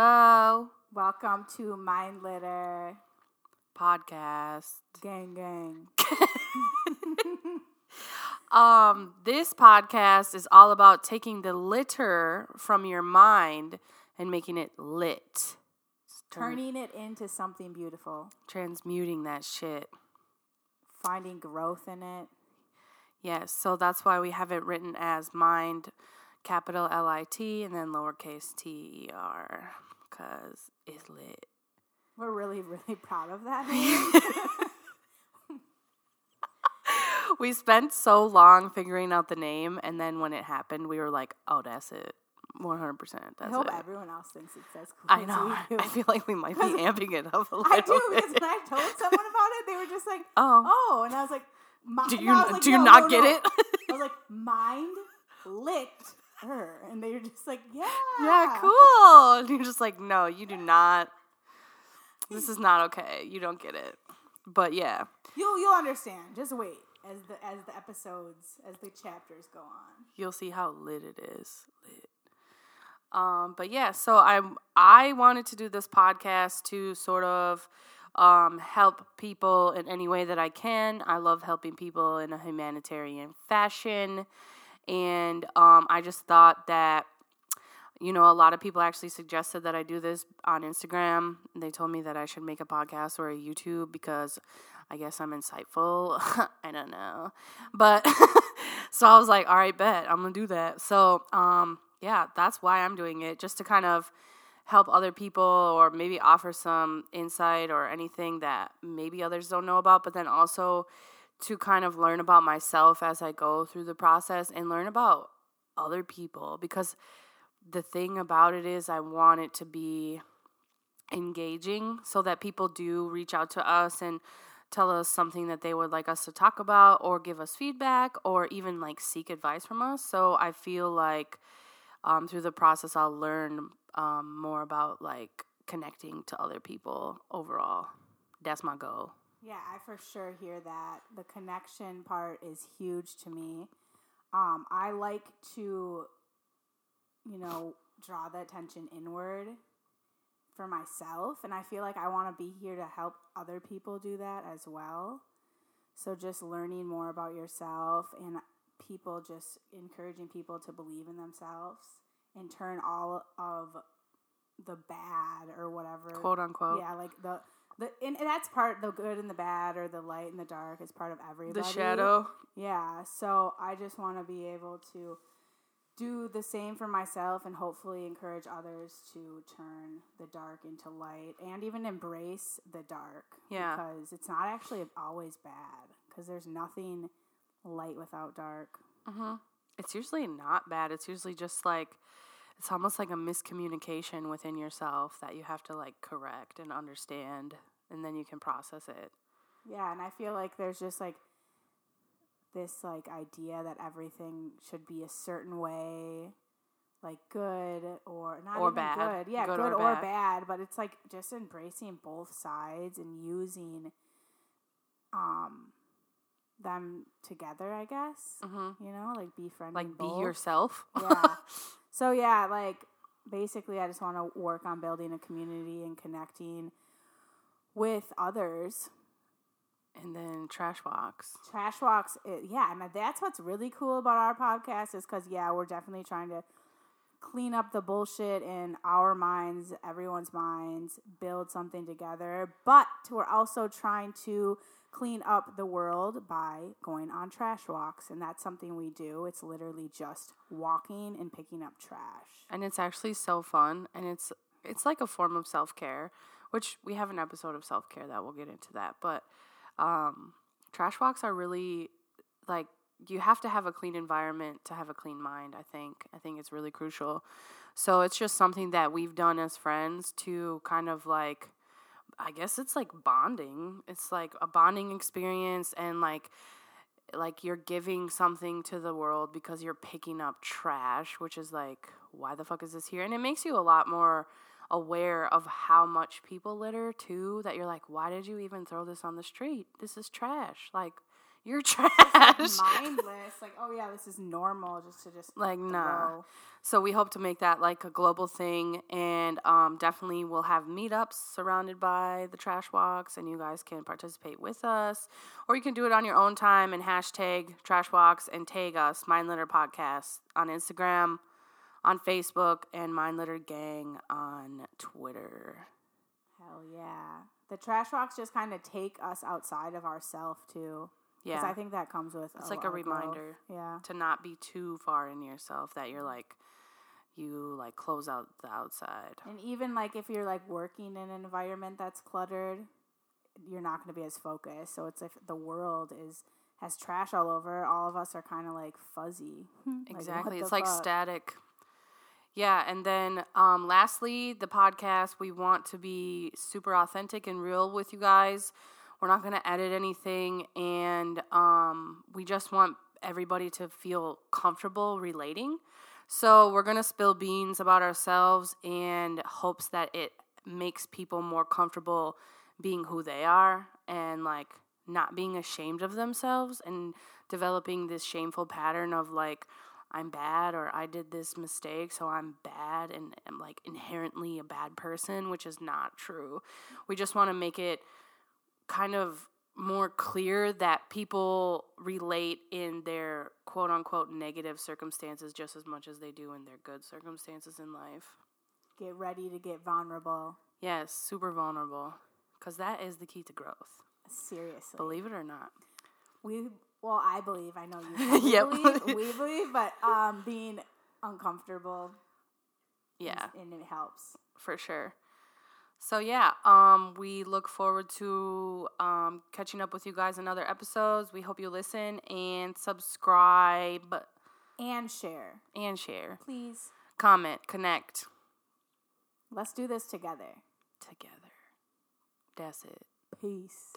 Hello, Welcome to Mind Litter podcast. Gang Gang. Um, this podcast is all about taking the litter from your mind and making it lit. Turn- Turning it into something beautiful. transmuting that shit. Finding growth in it. Yes, so that's why we have it written as mind, capital L I T, and then lowercase t e r, because it's lit. We're really, really proud of that. We spent so long figuring out the name, and then when it happened, we were like, oh, that's it. 100%. That's I hope it. everyone else thinks it's as cool I know. I feel like we might be amping it up a little I do bit. because when I told someone about it, they were just like, Oh. "Oh," and I was like, Do you- was like, do you "No, not no, get no." it? I was like, "Mind lit her," and they were just like, "Yeah, Yeah, cool. And you're just like, no, you do not. This is not okay. You don't get it. But yeah, You'll you'll understand. Just wait as the as the episodes as the chapters go on. you'll see how lit it is. Lit. Um, but yeah, so I I wanted to do this podcast to sort of um, help people in any way that I can. I love helping people in a humanitarian fashion, and um, I just thought that you know, a lot of people actually suggested that I do this on Instagram. They told me that I should make a podcast or a YouTube because I guess I'm insightful. I don't know. But so I was like, all right, bet, I'm going to do that. So, um, yeah, that's why I'm doing it, just to kind of help other people or maybe offer some insight or anything that maybe others don't know about, but then also to kind of learn about myself as I go through the process and learn about other people because the thing about it is I want it to be engaging so that people do reach out to us and tell us something that they would like us to talk about or give us feedback or even like seek advice from us. So I feel like um, through the process I'll learn um, more about like connecting to other people overall. That's my goal. Yeah, I for sure hear that. The connection part is huge to me. Um, I like to, you know, draw the attention inward for myself, and I feel like I want to be here to help other people do that as well. So just learning more about yourself and people just encouraging people to believe in themselves and turn all of the bad or whatever Quote unquote. yeah, like the the and, that's part the good and the bad or the light and the dark is part of everybody. The shadow. Yeah, so I just want to be able to do the same for myself and hopefully encourage others to turn the dark into light and even embrace the dark. Yeah. Because it's not actually always bad because there's nothing light without dark. Mm-hmm. It's usually not bad. It's usually just like it's almost like a miscommunication within yourself that you have to like correct and understand and then you can process it. Yeah, and I feel like there's just like this like idea that everything should be a certain way, like good or not Or even bad. good. Yeah, Good good, or or, bad. bad. but it's like just embracing both sides and using um them together, I guess. Mhm. You know, like be befriending Like be yourself. yeah. So yeah, like basically I just want to work on building a community and connecting with others and then trash walks. trash walks eh, yeah and that's what's really cool about our podcast is because yeah we're definitely trying to clean up the bullshit in our minds everyone's minds build something together but we're also trying to clean up the world by going on trash walks and that's something we do it's literally just walking and picking up trash And it's actually so fun and it's it's like a form of self-care, which we have an episode of self-care that we'll get into that, but um trash walks are really like you have to have a clean environment to have a clean mind, I think. I think it's really crucial. So it's just something that we've done as friends to kind of like I guess it's like bonding. It's like a bonding experience and like like you're giving something to the world because you're picking up trash, which is like why the fuck is this here? And it makes you a lot more aware of how much people litter too that you're like why did you even throw this on the street? This is trash. Like you're trash. mindless. Like, oh yeah, this is normal just to just like nah. So we hope to make that like a global thing, and um, definitely we'll have meetups surrounded by the trash walks, and you guys can participate with us, or you can do it on your own time and hashtag trash walks and tag us Mind Litter Podcast on Instagram, on Facebook, and Mind Litter Gang on Twitter. Hell yeah. The trash walks just kind of take us outside of ourself too. Yeah, I think that comes with it's like a of growth. reminder Yeah. to not be too far in yourself that you're like you like close out the outside. And even like if you're like working in an environment that's cluttered, you're not going to be as focused. So it's if the world is has trash all over, all of us are kind of like fuzzy. Like, Exactly. it's the like fuck? static. Yeah, and then um, lastly, the podcast, we want to be super authentic and real with you guys. We're not going to edit anything, and um, we just want everybody to feel comfortable relating. So we're going to spill beans about ourselves and hopes that it makes people more comfortable being who they are and like not being ashamed of themselves and developing this shameful pattern of like I'm bad or I did this mistake so I'm bad and I'm like inherently a bad person which is not true. We just want to make it kind of more clear that people relate in their quote unquote negative circumstances just as much as they do in their good circumstances in life. Get ready to get vulnerable. Yes, super vulnerable because that is the key to growth. Seriously. Believe it or not. we well, I believe, I know you Yep. believe, we believe, but um being uncomfortable Yeah. and it helps. for sure. So yeah, um, we look forward to um, catching up with you guys in other episodes. We hope you listen and subscribe And share. and share, Please. comment, connect Let's do this together. together. That's it. Peace.